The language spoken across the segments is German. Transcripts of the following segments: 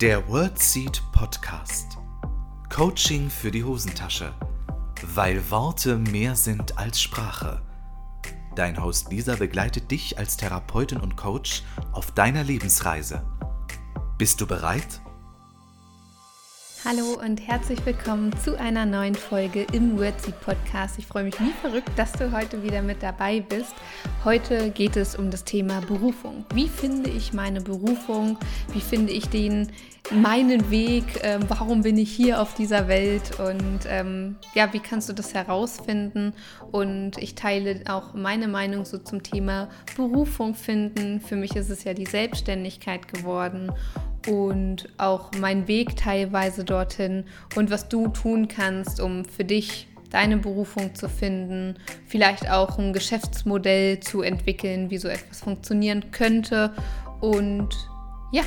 Der WordSeed Podcast. Coaching für die Hosentasche. Weil Worte mehr sind als Sprache. Dein Host Lisa begleitet dich als Therapeutin und Coach auf deiner Lebensreise. Bist du bereit? Hallo und herzlich willkommen zu einer neuen Folge im Wordseed Podcast. Ich freue mich wie verrückt, dass du heute wieder mit dabei bist. Heute geht es um das Thema Berufung. Wie finde ich meine Berufung? Wie finde ich den meinen Weg? Ähm, warum bin ich hier auf dieser Welt? Und ähm, ja, wie kannst du das herausfinden? Und ich teile auch meine Meinung so zum Thema Berufung finden. Für mich ist es ja die Selbstständigkeit geworden und auch mein Weg teilweise dorthin und was du tun kannst, um für dich deine Berufung zu finden, vielleicht auch ein Geschäftsmodell zu entwickeln, wie so etwas funktionieren könnte. Und ja,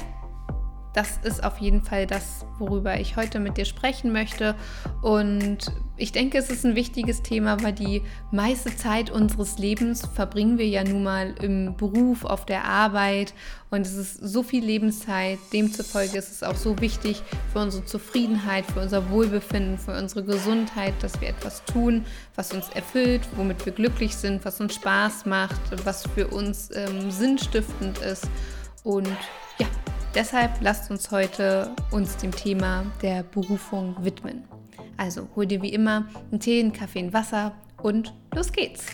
das ist auf jeden Fall das, worüber ich heute mit dir sprechen möchte. Und ich denke, es ist ein wichtiges Thema, weil die meiste Zeit unseres Lebens verbringen wir ja nun mal im Beruf, auf der Arbeit. Und es ist so viel Lebenszeit. Demzufolge ist es auch so wichtig für unsere Zufriedenheit, für unser Wohlbefinden, für unsere Gesundheit, dass wir etwas tun, was uns erfüllt, womit wir glücklich sind, was uns Spaß macht, was für uns ähm, sinnstiftend ist. Und Deshalb lasst uns heute uns dem Thema der Berufung widmen. Also hol dir wie immer einen Tee, einen Kaffee, ein Wasser und los geht's!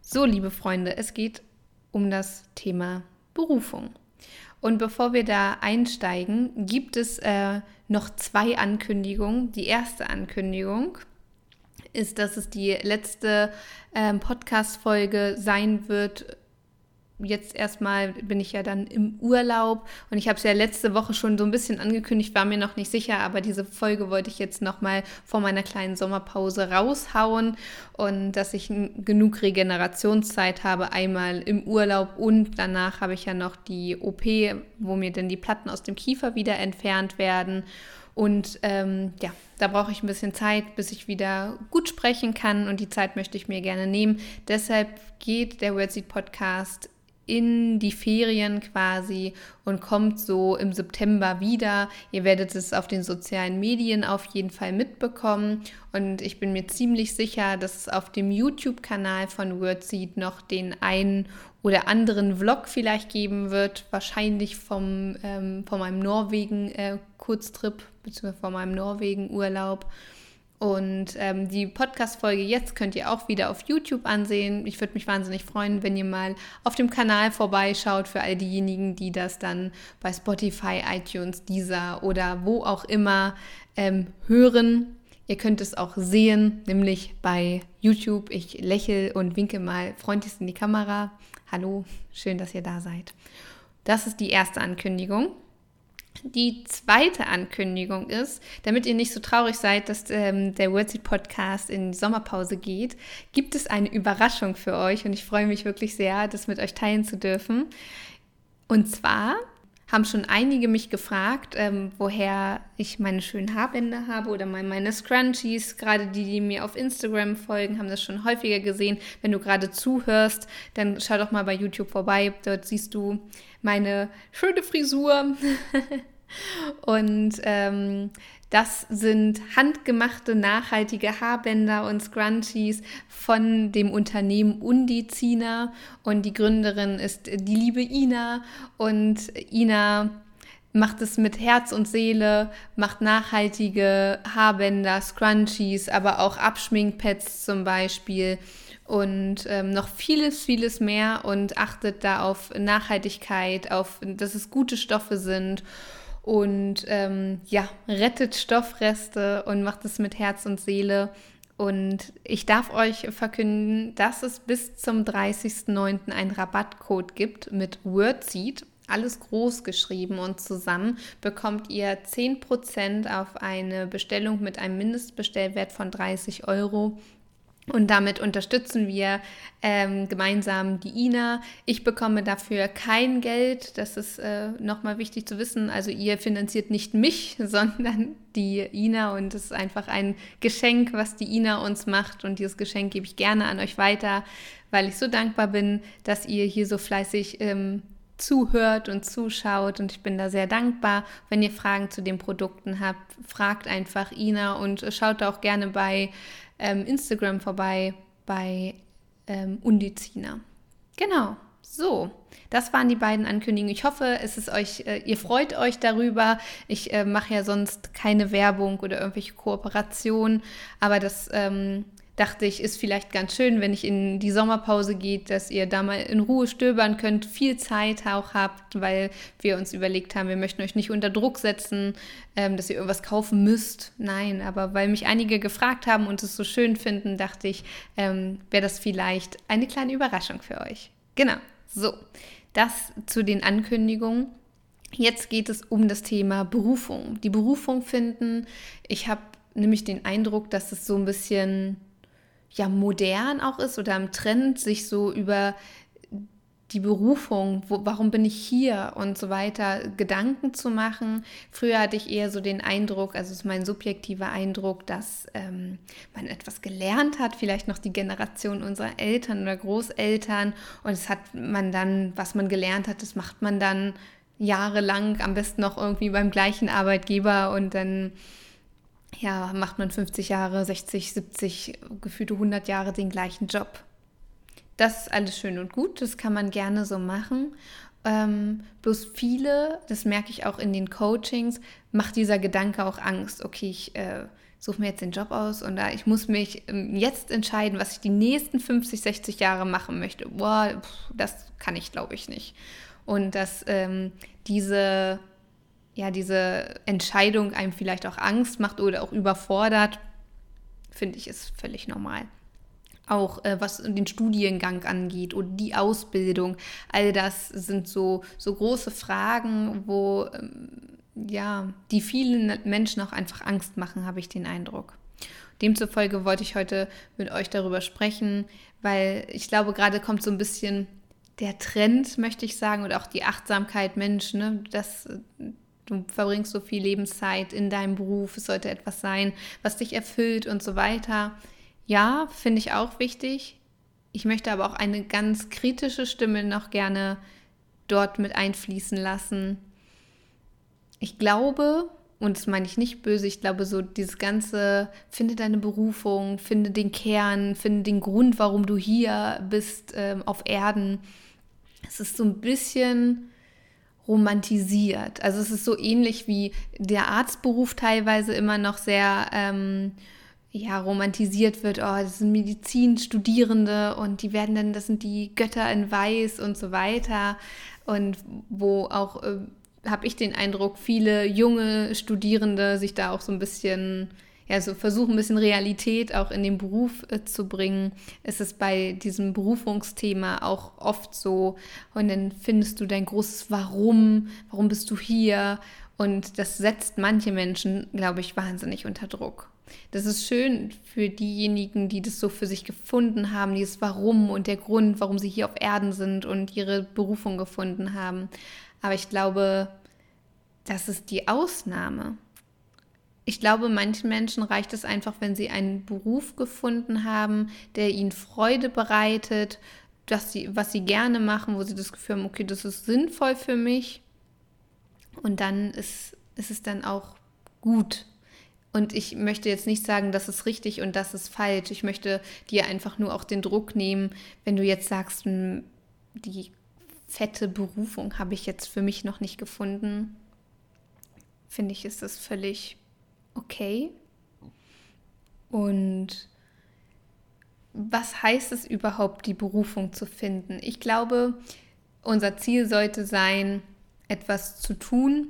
So, liebe Freunde, es geht um das Thema Berufung. Und bevor wir da einsteigen, gibt es äh, noch zwei Ankündigungen. Die erste Ankündigung ist, dass es die letzte ähm, Podcast-Folge sein wird. Jetzt erstmal bin ich ja dann im Urlaub und ich habe es ja letzte Woche schon so ein bisschen angekündigt, war mir noch nicht sicher, aber diese Folge wollte ich jetzt nochmal vor meiner kleinen Sommerpause raushauen und dass ich genug Regenerationszeit habe, einmal im Urlaub und danach habe ich ja noch die OP, wo mir dann die Platten aus dem Kiefer wieder entfernt werden. Und ähm, ja, da brauche ich ein bisschen Zeit, bis ich wieder gut sprechen kann und die Zeit möchte ich mir gerne nehmen. Deshalb geht der Wordseed Podcast in die Ferien quasi und kommt so im September wieder. Ihr werdet es auf den sozialen Medien auf jeden Fall mitbekommen und ich bin mir ziemlich sicher, dass es auf dem YouTube-Kanal von Wordseed noch den einen oder anderen Vlog vielleicht geben wird, wahrscheinlich vom, ähm, von meinem Norwegen-Kurztrip bzw. von meinem Norwegen-Urlaub. Und ähm, die Podcast-Folge jetzt könnt ihr auch wieder auf YouTube ansehen. Ich würde mich wahnsinnig freuen, wenn ihr mal auf dem Kanal vorbeischaut für all diejenigen, die das dann bei Spotify, iTunes, Deezer oder wo auch immer ähm, hören. Ihr könnt es auch sehen, nämlich bei YouTube. Ich lächle und winke mal freundlichst in die Kamera. Hallo, schön, dass ihr da seid. Das ist die erste Ankündigung. Die zweite Ankündigung ist, damit ihr nicht so traurig seid, dass ähm, der Wordseed Podcast in Sommerpause geht, gibt es eine Überraschung für euch und ich freue mich wirklich sehr, das mit euch teilen zu dürfen. Und zwar haben schon einige mich gefragt, ähm, woher ich meine schönen Haarbänder habe oder meine Scrunchies. Gerade die, die mir auf Instagram folgen, haben das schon häufiger gesehen. Wenn du gerade zuhörst, dann schau doch mal bei YouTube vorbei. Dort siehst du meine schöne Frisur. Und ähm, das sind handgemachte, nachhaltige Haarbänder und Scrunchies von dem Unternehmen Undizina. Und die Gründerin ist die liebe Ina. Und Ina macht es mit Herz und Seele, macht nachhaltige Haarbänder, Scrunchies, aber auch Abschminkpads zum Beispiel und ähm, noch vieles, vieles mehr und achtet da auf Nachhaltigkeit, auf, dass es gute Stoffe sind und ähm, ja, rettet Stoffreste und macht es mit Herz und Seele. Und ich darf euch verkünden, dass es bis zum 30.09. einen Rabattcode gibt mit WordSeed. Alles groß geschrieben und zusammen bekommt ihr 10% auf eine Bestellung mit einem Mindestbestellwert von 30 Euro Und damit unterstützen wir ähm, gemeinsam die Ina. Ich bekomme dafür kein Geld. Das ist äh, nochmal wichtig zu wissen. Also ihr finanziert nicht mich, sondern die Ina. Und es ist einfach ein Geschenk, was die Ina uns macht. Und dieses Geschenk gebe ich gerne an euch weiter, weil ich so dankbar bin, dass ihr hier so fleißig ähm, zuhört und zuschaut. Und ich bin da sehr dankbar. Wenn ihr Fragen zu den Produkten habt, fragt einfach Ina und schaut auch gerne bei ähm, Instagram vorbei bei ähm, Undizina. Genau, so. Das waren die beiden Ankündigungen. Ich hoffe, es ist euch, äh, ihr freut euch darüber. Ich äh, mache ja sonst keine Werbung oder irgendwelche Kooperationen, aber das ähm, dachte ich, ist vielleicht ganz schön, wenn ich in die Sommerpause geht, dass ihr da mal in Ruhe stöbern könnt, viel Zeit auch habt, weil wir uns überlegt haben, wir möchten euch nicht unter Druck setzen, ähm, dass ihr irgendwas kaufen müsst. Nein, aber weil mich einige gefragt haben und es so schön finden, dachte ich, ähm, wäre das vielleicht eine kleine Überraschung für euch. Genau, so. Das zu den Ankündigungen. Jetzt geht es um das Thema Berufung. Die Berufung finden. Ich habe nämlich den Eindruck, dass es so ein bisschen ja modern auch ist oder im Trend, sich so über die Berufung, wo, warum bin ich hier und so weiter, Gedanken zu machen. Früher hatte ich eher so den Eindruck, also ist mein subjektiver Eindruck, dass ähm, man etwas gelernt hat, vielleicht noch die Generation unserer Eltern oder Großeltern und es hat man dann, was man gelernt hat, das macht man dann jahrelang, am besten noch irgendwie beim gleichen Arbeitgeber und dann ja, macht man 50 Jahre, 60, 70, gefühlte 100 Jahre den gleichen Job. Das ist alles schön und gut, das kann man gerne so machen. Ähm, bloß viele, das merke ich auch in den Coachings, macht dieser Gedanke auch Angst. Okay, ich äh, suche mir jetzt den Job aus und da ich muss mich ähm, jetzt entscheiden, was ich die nächsten 50, 60 Jahre machen möchte. Boah, pff, das kann ich, glaube ich, nicht. Und dass ähm, diese ja, diese Entscheidung einem vielleicht auch Angst macht oder auch überfordert, finde ich, ist völlig normal. Auch äh, was den Studiengang angeht und die Ausbildung, all das sind so, so große Fragen, wo ähm, ja, die vielen Menschen auch einfach Angst machen, habe ich den Eindruck. Demzufolge wollte ich heute mit euch darüber sprechen, weil ich glaube, gerade kommt so ein bisschen der Trend, möchte ich sagen, oder auch die Achtsamkeit, Mensch, ne, das, Du verbringst so viel Lebenszeit in deinem Beruf, es sollte etwas sein, was dich erfüllt und so weiter. Ja, finde ich auch wichtig. Ich möchte aber auch eine ganz kritische Stimme noch gerne dort mit einfließen lassen. Ich glaube, und das meine ich nicht böse, ich glaube so dieses ganze, finde deine Berufung, finde den Kern, finde den Grund, warum du hier bist ähm, auf Erden. Es ist so ein bisschen romantisiert. Also es ist so ähnlich wie der Arztberuf teilweise immer noch sehr ähm, ja, romantisiert wird. Oh, das sind Medizinstudierende und die werden dann, das sind die Götter in Weiß und so weiter. Und wo auch, äh, habe ich den Eindruck, viele junge Studierende sich da auch so ein bisschen ja, so versuchen, ein bisschen Realität auch in den Beruf äh, zu bringen. Es ist bei diesem Berufungsthema auch oft so. Und dann findest du dein großes Warum, warum bist du hier? Und das setzt manche Menschen, glaube ich, wahnsinnig unter Druck. Das ist schön für diejenigen, die das so für sich gefunden haben, dieses Warum und der Grund, warum sie hier auf Erden sind und ihre Berufung gefunden haben. Aber ich glaube, das ist die Ausnahme. Ich glaube, manchen Menschen reicht es einfach, wenn sie einen Beruf gefunden haben, der ihnen Freude bereitet, dass sie, was sie gerne machen, wo sie das Gefühl haben, okay, das ist sinnvoll für mich. Und dann ist, ist es dann auch gut. Und ich möchte jetzt nicht sagen, das ist richtig und das ist falsch. Ich möchte dir einfach nur auch den Druck nehmen, wenn du jetzt sagst, hm, die fette Berufung habe ich jetzt für mich noch nicht gefunden. Finde ich, ist das völlig okay? Und was heißt es überhaupt, die Berufung zu finden? Ich glaube, unser Ziel sollte sein, etwas zu tun,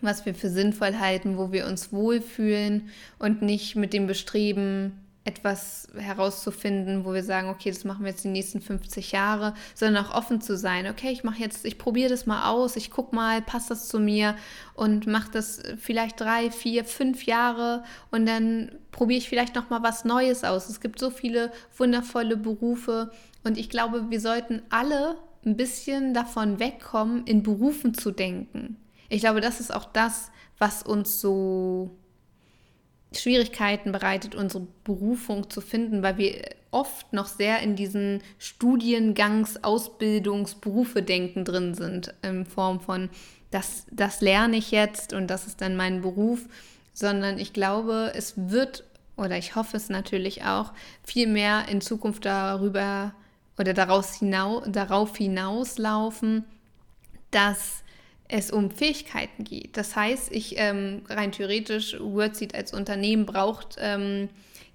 was wir für sinnvoll halten, wo wir uns wohlfühlen und nicht mit dem Bestreben, etwas herauszufinden, wo wir sagen, okay, das machen wir jetzt die nächsten 50 Jahre, sondern auch offen zu sein. Okay, ich mache jetzt, ich probiere das mal aus, ich gucke mal, passt das zu mir und mache das vielleicht drei, vier, fünf Jahre und dann probiere ich vielleicht noch mal was Neues aus. Es gibt so viele wundervolle Berufe und ich glaube, wir sollten alle ein bisschen davon wegkommen, in Berufen zu denken. Ich glaube, das ist auch das, was uns so Schwierigkeiten bereitet, unsere Berufung zu finden, weil wir oft noch sehr in diesen Studiengangs-, Ausbildungs-, Berufe-Denken drin sind, in Form von, das, das lerne ich jetzt und das ist dann mein Beruf, sondern ich glaube, es wird, oder ich hoffe es natürlich auch, viel mehr in Zukunft darüber oder daraus hinau, darauf hinauslaufen, dass es um Fähigkeiten geht. Das heißt, ich ähm, rein theoretisch, WordSeed als Unternehmen braucht ähm,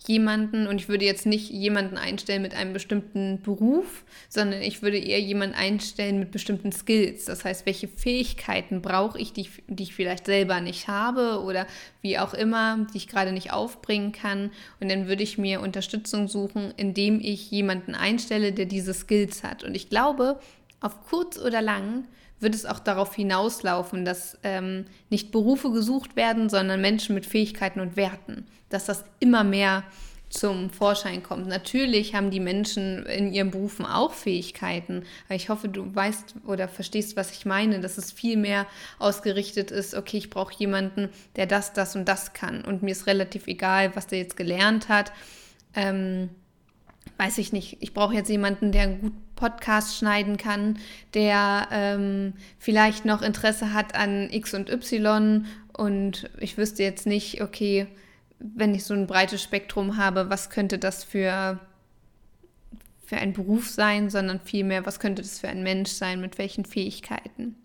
jemanden und ich würde jetzt nicht jemanden einstellen mit einem bestimmten Beruf, sondern ich würde eher jemanden einstellen mit bestimmten Skills. Das heißt, welche Fähigkeiten brauche ich, die, die ich vielleicht selber nicht habe oder wie auch immer, die ich gerade nicht aufbringen kann. Und dann würde ich mir Unterstützung suchen, indem ich jemanden einstelle, der diese Skills hat. Und ich glaube, auf kurz oder lang wird es auch darauf hinauslaufen, dass ähm, nicht Berufe gesucht werden, sondern Menschen mit Fähigkeiten und Werten. Dass das immer mehr zum Vorschein kommt. Natürlich haben die Menschen in ihren Berufen auch Fähigkeiten, aber ich hoffe, du weißt oder verstehst, was ich meine, dass es viel mehr ausgerichtet ist, okay, ich brauche jemanden, der das, das und das kann und mir ist relativ egal, was der jetzt gelernt hat. Ähm, weiß ich nicht, ich brauche jetzt jemanden, der gut Podcast schneiden kann, der ähm, vielleicht noch Interesse hat an X und Y und ich wüsste jetzt nicht, okay, wenn ich so ein breites Spektrum habe, was könnte das für, für ein Beruf sein, sondern vielmehr, was könnte das für ein Mensch sein, mit welchen Fähigkeiten.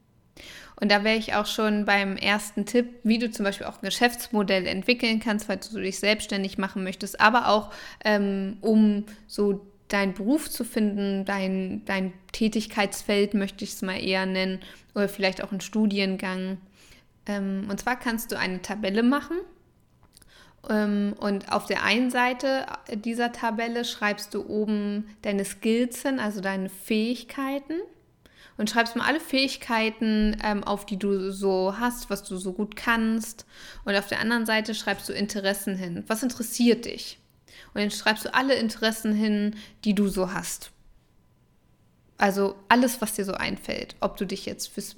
Und da wäre ich auch schon beim ersten Tipp, wie du zum Beispiel auch ein Geschäftsmodell entwickeln kannst, falls du dich selbstständig machen möchtest, aber auch ähm, um so deinen Beruf zu finden, dein, dein Tätigkeitsfeld möchte ich es mal eher nennen, oder vielleicht auch einen Studiengang. Ähm, und zwar kannst du eine Tabelle machen. Ähm, und auf der einen Seite dieser Tabelle schreibst du oben deine Skills hin, also deine Fähigkeiten. Und schreibst mal alle Fähigkeiten ähm, auf, die du so hast, was du so gut kannst. Und auf der anderen Seite schreibst du Interessen hin. Was interessiert dich? Und dann schreibst du alle Interessen hin, die du so hast. Also alles, was dir so einfällt. Ob du dich jetzt fürs,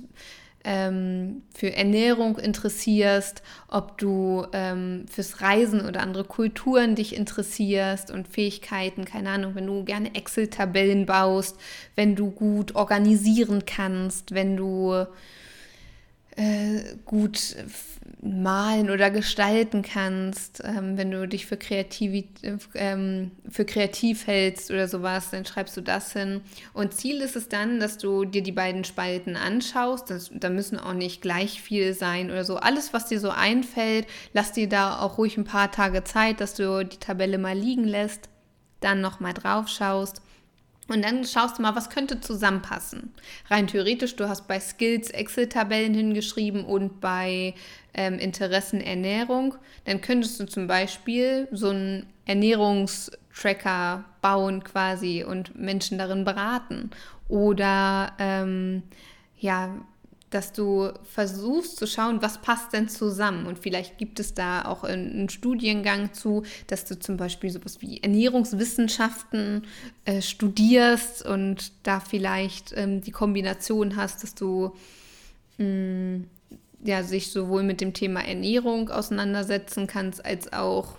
ähm, für Ernährung interessierst, ob du ähm, fürs Reisen oder andere Kulturen dich interessierst und Fähigkeiten, keine Ahnung, wenn du gerne Excel-Tabellen baust, wenn du gut organisieren kannst, wenn du äh, gut malen oder gestalten kannst. Ähm, wenn du dich für, kreativ, ähm, für kreativ hältst oder sowas, dann schreibst du das hin. Und Ziel ist es dann, dass du dir die beiden Spalten anschaust. Das, da müssen auch nicht gleich viel sein oder so. Alles, was dir so einfällt, lass dir da auch ruhig ein paar Tage Zeit, dass du die Tabelle mal liegen lässt, dann nochmal drauf schaust und dann schaust du mal, was könnte zusammenpassen. Rein theoretisch, du hast bei Skills Excel-Tabellen hingeschrieben und bei ähm, Interessen Ernährung. Dann könntest du zum Beispiel so einen Ernährungstracker bauen quasi und Menschen darin beraten. Oder ähm, ja, dass du versuchst zu schauen, was passt denn zusammen. Und vielleicht gibt es da auch einen Studiengang zu, dass du zum Beispiel sowas wie Ernährungswissenschaften äh, studierst und da vielleicht ähm, die Kombination hast, dass du mh, mm, ja, sich sowohl mit dem Thema Ernährung auseinandersetzen kannst, als auch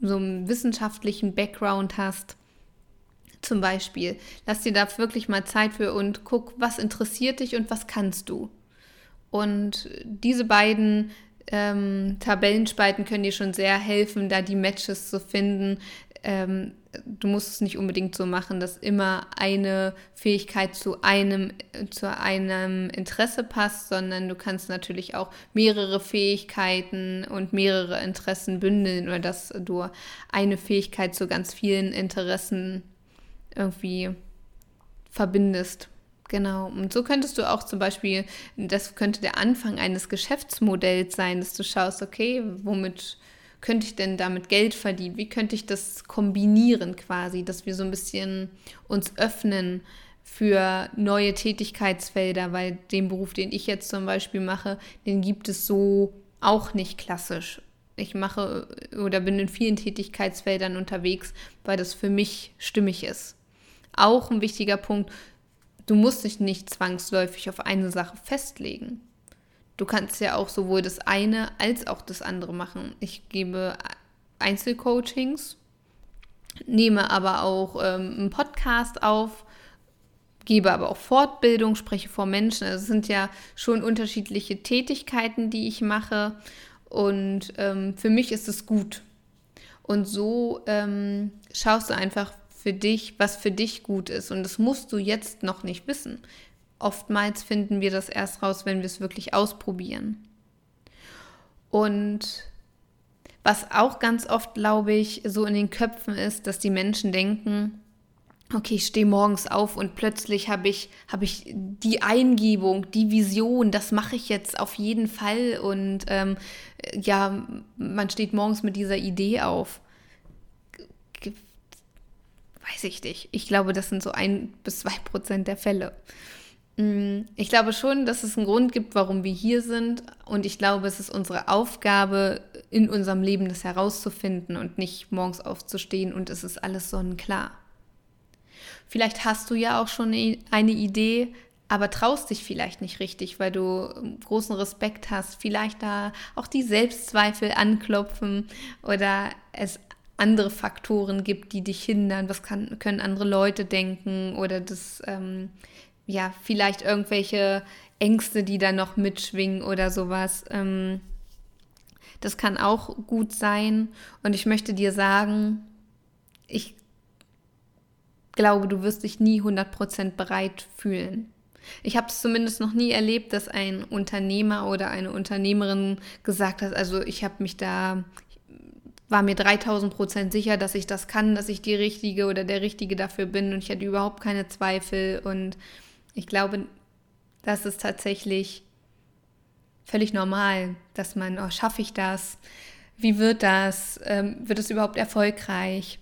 so einen wissenschaftlichen Background hast zum Beispiel. Lass dir da wirklich mal Zeit für und guck, was interessiert dich und was kannst du. Und diese beiden ähm, Tabellenspalten können dir schon sehr helfen, da die Matches zu finden. Ähm, du musst es nicht unbedingt so machen, dass immer eine Fähigkeit zu einem, zu einem Interesse passt, sondern du kannst natürlich auch mehrere Fähigkeiten und mehrere Interessen bündeln oder dass du eine Fähigkeit zu ganz vielen Interessen irgendwie verbindest. Genau. Und so könntest du auch zum Beispiel, das könnte der Anfang eines Geschäftsmodells sein, dass du schaust, okay, womit könnte ich denn damit Geld verdienen? Wie könnte ich das kombinieren quasi, dass wir so ein bisschen uns öffnen für neue Tätigkeitsfelder, weil den Beruf, den ich jetzt zum Beispiel mache, den gibt es so auch nicht klassisch. Ich mache oder bin in vielen Tätigkeitsfeldern unterwegs, weil das für mich stimmig ist. Auch ein wichtiger Punkt, du musst dich nicht zwangsläufig auf eine Sache festlegen. Du kannst ja auch sowohl das eine als auch das andere machen. Ich gebe Einzelcoachings, nehme aber auch ähm, einen Podcast auf, gebe aber auch Fortbildung, spreche vor Menschen. Also es sind ja schon unterschiedliche Tätigkeiten, die ich mache. Und ähm, für mich ist es gut. Und so ähm, schaust du einfach für dich, was für dich gut ist. Und das musst du jetzt noch nicht wissen. Oftmals finden wir das erst raus, wenn wir es wirklich ausprobieren. Und was auch ganz oft, glaube ich, so in den Köpfen ist, dass die Menschen denken, okay, ich stehe morgens auf und plötzlich habe ich, hab ich die Eingebung, die Vision, das mache ich jetzt auf jeden Fall. Und ähm, ja, man steht morgens mit dieser Idee auf. Weiß ich nicht. Ich glaube, das sind so ein bis zwei Prozent der Fälle. Mm, ich glaube schon, dass es einen Grund gibt, warum wir hier sind. Und ich glaube, es ist unsere Aufgabe, in unserem Leben das herauszufinden und nicht morgens aufzustehen und es ist alles sonnenklar. Vielleicht hast du ja auch schon eine Idee, aber traust dich vielleicht nicht richtig, weil du großen Respekt hast. Vielleicht da auch die Selbstzweifel anklopfen oder es andere Faktoren gibt, die dich hindern. Was kann, können andere Leute denken oder das, ähm, ja, vielleicht irgendwelche Ängste, die da noch mitschwingen oder sowas. Ähm, das kann auch gut sein. Und ich möchte dir sagen, ich glaube, du wirst dich nie 100% bereit fühlen. Ich habe es zumindest noch nie erlebt, dass ein Unternehmer oder eine Unternehmerin gesagt hat, also ich habe mich da, war mir 3000 Prozent sicher, dass ich das kann, dass ich die Richtige oder der Richtige dafür bin und ich hatte überhaupt keine Zweifel und ich glaube, das ist tatsächlich völlig normal, dass man, oh, schaffe ich das? Wie wird das? Ähm, wird es überhaupt erfolgreich?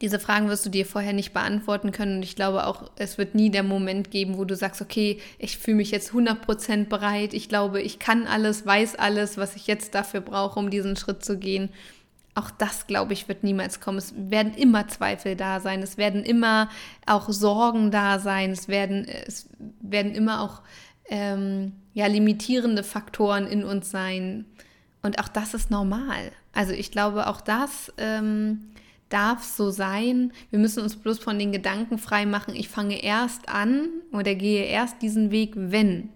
Diese Fragen wirst du dir vorher nicht beantworten können und ich glaube auch, es wird nie der Moment geben, wo du sagst, okay, ich fühle mich jetzt 100% bereit, ich glaube, ich kann alles, weiß alles, was ich jetzt dafür brauche, um diesen Schritt zu gehen. Auch das, glaube ich, wird niemals kommen. Es werden immer Zweifel da sein, es werden immer auch Sorgen da sein, es werden, es werden immer auch ähm, ja, limitierende Faktoren in uns sein. Und auch das ist normal. Also ich glaube, auch das ähm, darf so sein. Wir müssen uns bloß von den Gedanken frei machen, ich fange erst an oder gehe erst diesen Weg, wenn.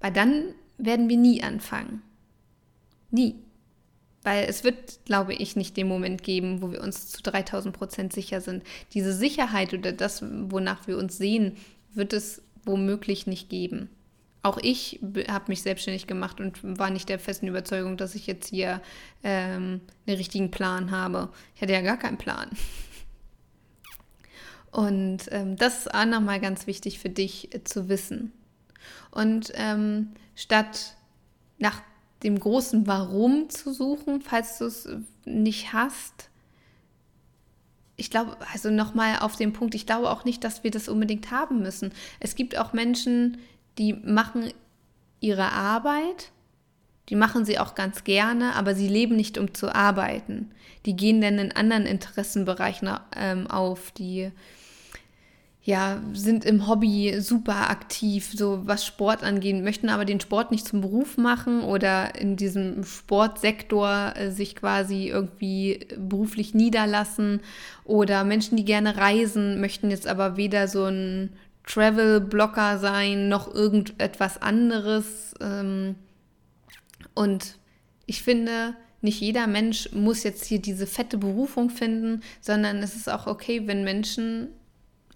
Weil dann werden wir nie anfangen. Nie. Weil es wird, glaube ich, nicht den Moment geben, wo wir uns zu 3000 Prozent sicher sind. Diese Sicherheit oder das, wonach wir uns sehen, wird es womöglich nicht geben auch ich habe mich selbstständig gemacht und war nicht der festen Überzeugung, dass ich jetzt hier ähm, einen richtigen Plan habe. Ich hatte ja gar keinen Plan. Und ähm, das ist auch nochmal ganz wichtig für dich äh, zu wissen. Und ähm, statt nach dem großen Warum zu suchen, falls du es nicht hast, ich glaube, also nochmal auf den Punkt, ich glaube auch nicht, dass wir das unbedingt haben müssen. Es gibt auch Menschen, die machen ihre Arbeit, die machen sie auch ganz gerne, aber sie leben nicht, um zu arbeiten. Die gehen dann in anderen Interessenbereichen ähm, auf, die ja, sind im Hobby super aktiv, so was Sport angeht, möchten aber den Sport nicht zum Beruf machen oder in diesem Sportsektor äh, sich quasi irgendwie beruflich niederlassen oder Menschen, die gerne reisen, möchten jetzt aber weder so ein Travel-Blogger sein, noch irgendetwas anderes. Ähm, und ich finde, nicht jeder Mensch muss jetzt hier diese fette Berufung finden, sondern es ist auch okay, wenn Menschen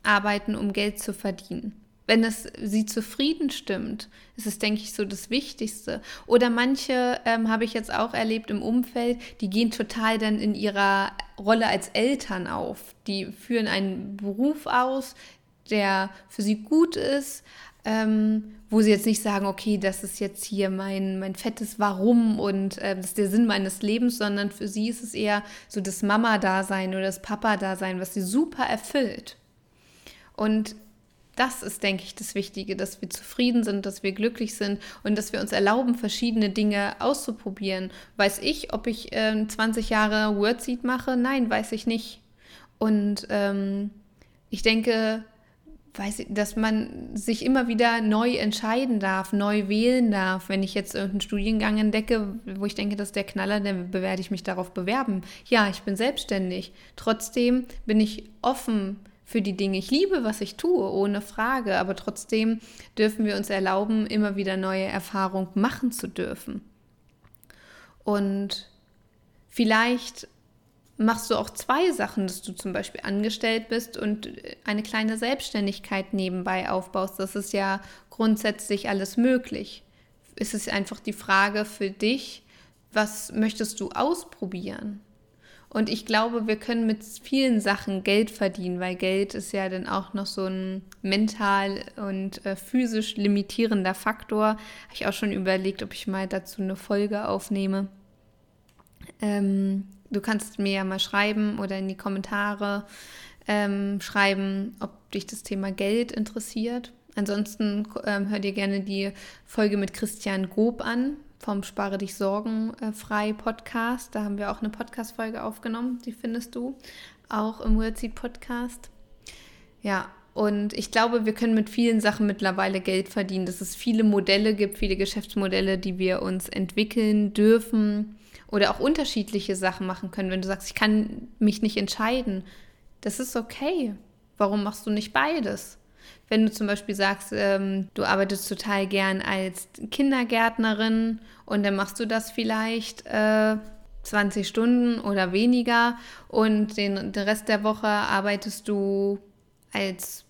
arbeiten, um Geld zu verdienen. Wenn es sie zufrieden stimmt, ist es, denke ich, so das Wichtigste. Oder manche ähm, habe ich jetzt auch erlebt im Umfeld, die gehen total dann in ihrer Rolle als Eltern auf. Die führen einen Beruf aus, der für sie gut ist, ähm, wo sie jetzt nicht sagen, okay, das ist jetzt hier mein, mein fettes Warum und äh, das ist der Sinn meines Lebens, sondern für sie ist es eher so das Mama-Dasein oder das Papa-Dasein, was sie super erfüllt. Und das ist, denke ich, das Wichtige, dass wir zufrieden sind, dass wir glücklich sind und dass wir uns erlauben, verschiedene Dinge auszuprobieren. Weiß ich, ob ich äh, 20 Jahre Wordseed mache? Nein, weiß ich nicht. Und ähm, ich denke, ich, dass man sich immer wieder neu entscheiden darf, neu wählen darf. Wenn ich jetzt irgendeinen Studiengang entdecke, wo ich denke, das ist der Knaller, dann werde ich mich darauf bewerben. Ja, ich bin selbstständig. Trotzdem bin ich offen für die Dinge. Ich liebe, was ich tue, ohne Frage, aber trotzdem dürfen wir uns erlauben, immer wieder neue Erfahrungen machen zu dürfen. Und vielleicht machst du auch zwei Sachen, dass du zum Beispiel angestellt bist und eine kleine Selbstständigkeit nebenbei aufbaust. Das ist ja grundsätzlich alles möglich. Es ist einfach die Frage für dich, was möchtest du ausprobieren? Und ich glaube, wir können mit vielen Sachen Geld verdienen, weil Geld ist ja dann auch noch so ein mental und äh, physisch limitierender Faktor. Habe ich auch schon überlegt, ob ich mal dazu eine Folge aufnehme. Ähm, du kannst mir ja mal schreiben oder in die Kommentare ähm, schreiben, ob dich das Thema Geld interessiert. Ansonsten ähm, hör dir gerne die Folge mit Christian Grob an vom Spare dich Sorgen äh, frei Podcast. Da haben wir auch eine Podcast-Folge aufgenommen. Die findest du auch im Wordseed Podcast. Ja, und ich glaube, wir können mit vielen Sachen mittlerweile Geld verdienen, dass es viele Modelle gibt, viele Geschäftsmodelle, die wir uns entwickeln dürfen oder auch unterschiedliche Sachen machen können. Wenn du sagst, ich kann mich nicht entscheiden, das ist okay. Warum machst du nicht beides? Wenn du zum Beispiel sagst, ähm, du arbeitest total gern als Kindergärtnerin und dann machst du das vielleicht äh, 20 Stunden oder weniger und den, den Rest der Woche arbeitest du als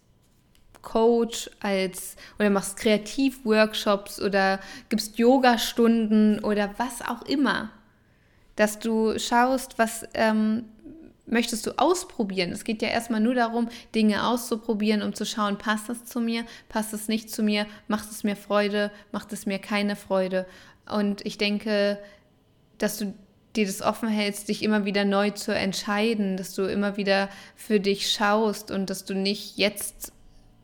Coach, als oder machst Kreativworkshops oder gibst Yoga-Stunden oder was auch immer. Dass du schaust, was ähm, möchtest du ausprobieren? Es geht ja erstmal nur darum, Dinge auszuprobieren, um zu schauen, passt das zu mir, passt es nicht zu mir, macht es mir Freude, macht es mir keine Freude. Und ich denke, dass du dir das offen hältst, dich immer wieder neu zu entscheiden, dass du immer wieder für dich schaust und dass du nicht jetzt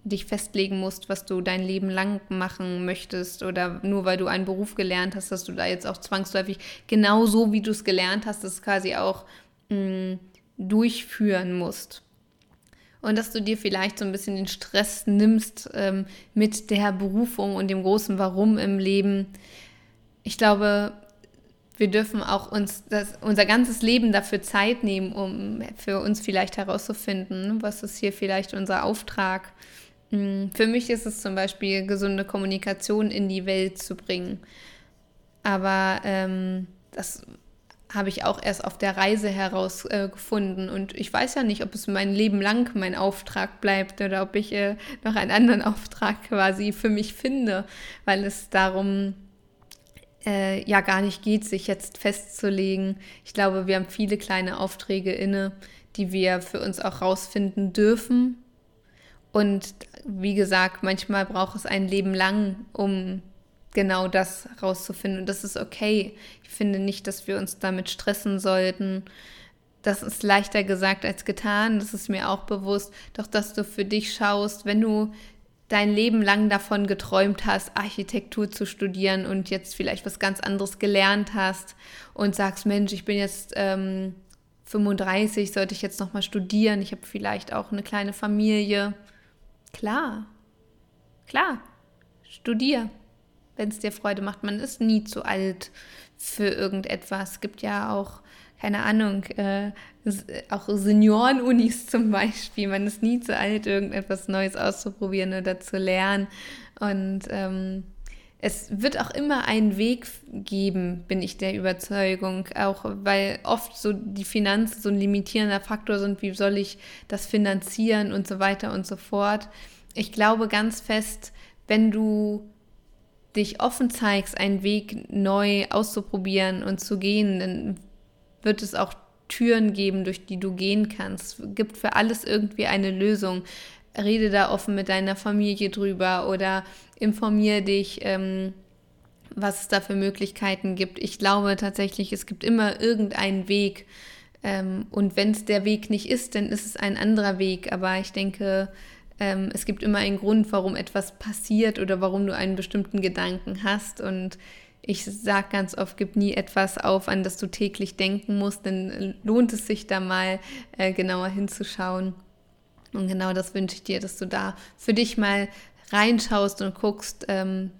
dich festlegen musst, was du dein Leben lang machen möchtest oder nur weil du einen Beruf gelernt hast, dass du da jetzt auch zwangsläufig genau so, wie du es gelernt hast, das quasi auch mh, mm, durchführen musst. Und dass du dir vielleicht so ein bisschen den Stress nimmst ähm, mit der Berufung und dem großen Warum im Leben. Ich glaube, wir dürfen auch uns das, unser ganzes Leben dafür Zeit nehmen, um für uns vielleicht herauszufinden, was ist hier vielleicht unser Auftrag. Hm, für mich ist es zum Beispiel, gesunde Kommunikation in die Welt zu bringen. Aber ähm, das habe ich auch erst auf der Reise herausgefunden. Äh, und ich weiß ja nicht, ob es mein Leben lang mein Auftrag bleibt oder ob ich äh, noch einen anderen Auftrag quasi für mich finde, weil es darum äh, ja gar nicht geht, sich jetzt festzulegen. Ich glaube, wir haben viele kleine Aufträge inne, die wir für uns auch rausfinden dürfen. Und wie gesagt, manchmal braucht es ein Leben lang, um genau das rauszufinden. Und das ist okay. Ich finde nicht, dass wir uns damit stressen sollten. Das ist leichter gesagt als getan. Das ist mir auch bewusst. Doch, dass du für dich schaust, wenn du dein Leben lang davon geträumt hast, Architektur zu studieren und jetzt vielleicht was ganz anderes gelernt hast und sagst, Mensch, ich bin jetzt ähm, 35, sollte ich jetzt noch mal studieren? Ich habe vielleicht auch eine kleine Familie. Klar, klar, studier wenn es dir Freude macht. Man ist nie zu alt für irgendetwas. Es gibt ja auch, keine Ahnung, äh, auch Seniorenunis zum Beispiel. Man ist nie zu alt, irgendetwas Neues auszuprobieren oder zu lernen. Und ähm, es wird auch immer einen Weg geben, bin ich der Überzeugung, auch weil oft so die Finanzen so ein limitierender Faktor sind, wie soll ich das finanzieren und so weiter und so fort. Ich glaube ganz fest, wenn du dich offen zeigst, einen Weg neu auszuprobieren und zu gehen, dann wird es auch Türen geben, durch die du gehen kannst. Gibt für alles irgendwie eine Lösung. rede da offen mit deiner Familie drüber oder informiere dich, ähm, was es da für Möglichkeiten gibt. Ich glaube tatsächlich, es gibt immer irgendeinen Weg. Ähm, und wenn es der Weg nicht ist, dann ist es ein anderer Weg. Aber ich denke, ähm, es gibt immer einen Grund, warum etwas passiert oder warum du einen bestimmten Gedanken hast. Und ich sage ganz oft, gib nie etwas auf, an das du täglich denken musst, denn lohnt es sich da mal äh, genauer hinzuschauen. Und genau das wünsche ich dir, dass du da für dich mal reinschaust und guckst, ähm,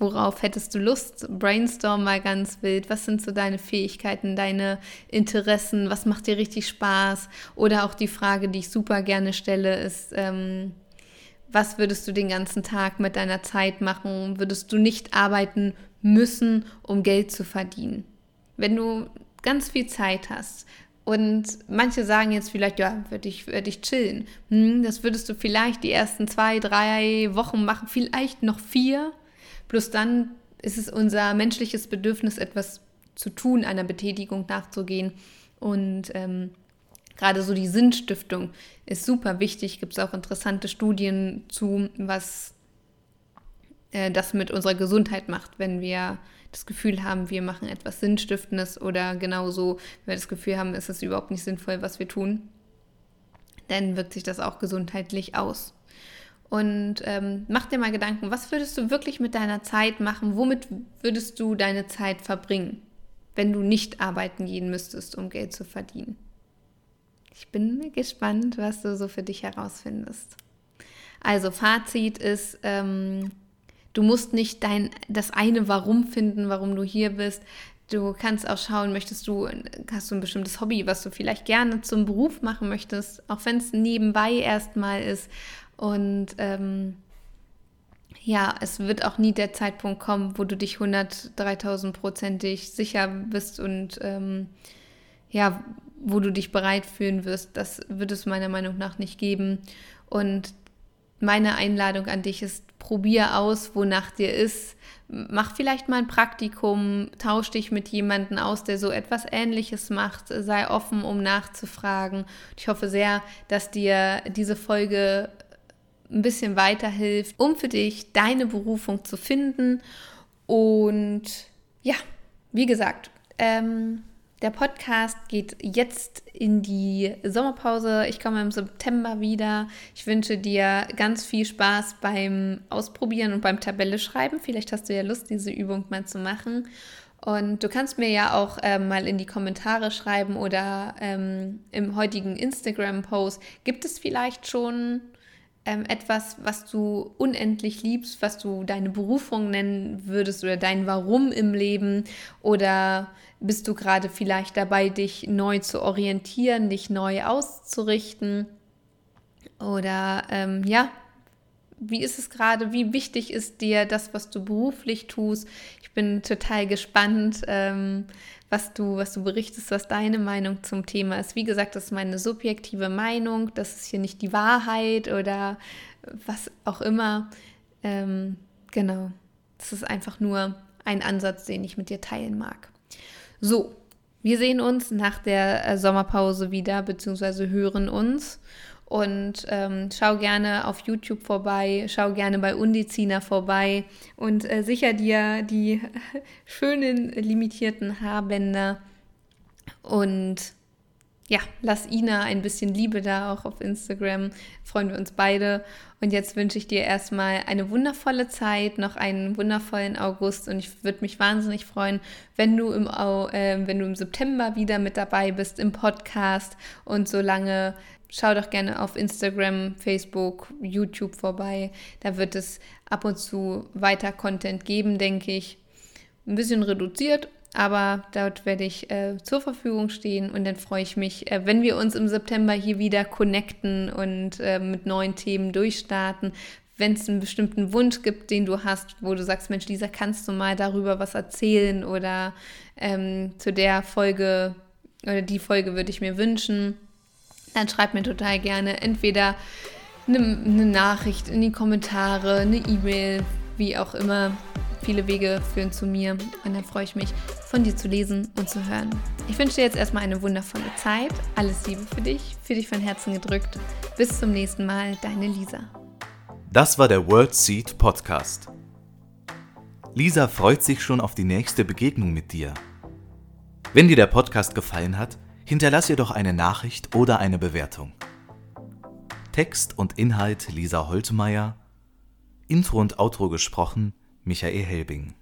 worauf hättest du Lust? Brainstorm mal ganz wild. Was sind so deine Fähigkeiten, deine Interessen? Was macht dir richtig Spaß? Oder auch die Frage, die ich super gerne stelle, ist, ähm, was würdest du den ganzen Tag mit deiner Zeit machen? Würdest du nicht arbeiten müssen, um Geld zu verdienen? Wenn du ganz viel Zeit hast, und manche sagen jetzt vielleicht, ja, würde ich, würd ich chillen. Hm, das würdest du vielleicht die ersten zwei, drei Wochen machen, vielleicht noch vier. Plus dann ist es unser menschliches Bedürfnis, etwas zu tun, einer Betätigung nachzugehen. Und ähm, gerade so die Sinnstiftung ist super wichtig. Gibt es auch interessante Studien zu, was äh, das mit unserer Gesundheit macht, wenn wir das Gefühl haben, wir machen etwas Sinnstiftendes oder genauso, wenn wir das Gefühl haben, es ist überhaupt nicht sinnvoll, was wir tun, dann wirkt sich das auch gesundheitlich aus. Und ähm, mach dir mal Gedanken, was würdest du wirklich mit deiner Zeit machen? Womit würdest du deine Zeit verbringen, wenn du nicht arbeiten gehen müsstest, um Geld zu verdienen? Ich bin gespannt, was du so für dich herausfindest. Also Fazit ist, ähm, Du musst nicht dein, das eine Warum finden, warum du hier bist. Du kannst auch schauen, möchtest du, hast du ein bestimmtes Hobby, was du vielleicht gerne zum Beruf machen möchtest, auch wenn es nebenbei erstmal ist. Und ähm, ja, es wird auch nie der Zeitpunkt kommen, wo du dich 100, 3000 prozentig sicher bist und ähm, ja, wo du dich bereit fühlen wirst. Das wird es meiner Meinung nach nicht geben. Und meine Einladung an dich ist, probier aus, wonach dir ist. Mach vielleicht mal ein Praktikum, tausch dich mit jemandem aus, der so etwas Ähnliches macht. Sei offen, um nachzufragen. Ich hoffe sehr, dass dir diese Folge ein bisschen weiterhilft, um für dich deine Berufung zu finden. Und ja, wie gesagt, ähm, der Podcast geht jetzt in die Sommerpause. Ich komme im September wieder. Ich wünsche dir ganz viel Spaß beim Ausprobieren und beim Tabelle schreiben. Vielleicht hast du ja Lust, diese Übung mal zu machen. Und du kannst mir ja auch ähm, mal in die Kommentare schreiben oder ähm, im heutigen Instagram-Post. Gibt es vielleicht schon ähm, etwas, was du unendlich liebst, was du deine Berufung nennen würdest oder dein Warum im Leben? Oder bist du gerade vielleicht dabei, dich neu zu orientieren, dich neu auszurichten? Oder ähm, ja, wie ist es gerade? Wie wichtig ist dir das, was du beruflich tust? Ich bin total gespannt, ähm, was du, was du berichtest, was deine Meinung zum Thema ist. Wie gesagt, das ist meine subjektive Meinung. Das ist hier nicht die Wahrheit oder was auch immer. Ähm, genau. Das ist einfach nur ein Ansatz, den ich mit dir teilen mag. So, wir sehen uns nach der äh, Sommerpause wieder, beziehungsweise hören uns. Und ähm, schau gerne auf YouTube vorbei, schau gerne bei Undizina vorbei und äh, sicher dir die schönen limitierten Haarbänder. Und ja, lass Ina ein bisschen Liebe da auch auf Instagram. Freuen wir uns beide. Und jetzt wünsche ich dir erstmal eine wundervolle Zeit, noch einen wundervollen August. Und ich würde mich wahnsinnig freuen, wenn du, im, äh, wenn du im September wieder mit dabei bist im Podcast. Und solange schau doch gerne auf Instagram, Facebook, YouTube vorbei. Da wird es ab und zu weiter Content geben, denke ich. Ein bisschen reduziert, aber dort werde ich äh, zur Verfügung stehen und dann freue ich mich, äh, wenn wir uns im September hier wieder connecten und äh, mit neuen Themen durchstarten. Wenn es einen bestimmten Wunsch gibt, den du hast, wo du sagst, Mensch, Lisa, kannst du mal darüber was erzählen oder ähm, zu der Folge oder die Folge würde ich mir wünschen dann schreib mir total gerne entweder eine, eine Nachricht in die Kommentare, eine E-Mail, wie auch immer. viele Wege führen zu mir und dann freue ich mich, von dir zu lesen und zu hören. Ich wünsche dir jetzt erstmal eine wundervolle Zeit. Alles Liebe für dich, für dich von Herzen gedrückt. Bis zum nächsten Mal, deine Lisa. Das war der World Seed Podcast. Lisa freut sich schon auf die nächste Begegnung mit dir. Wenn dir der Podcast gefallen hat, hinterlass ihr doch eine Nachricht oder eine Bewertung. Text und Inhalt Lisa Holtmeier, Intro und Outro gesprochen Michael Helbing.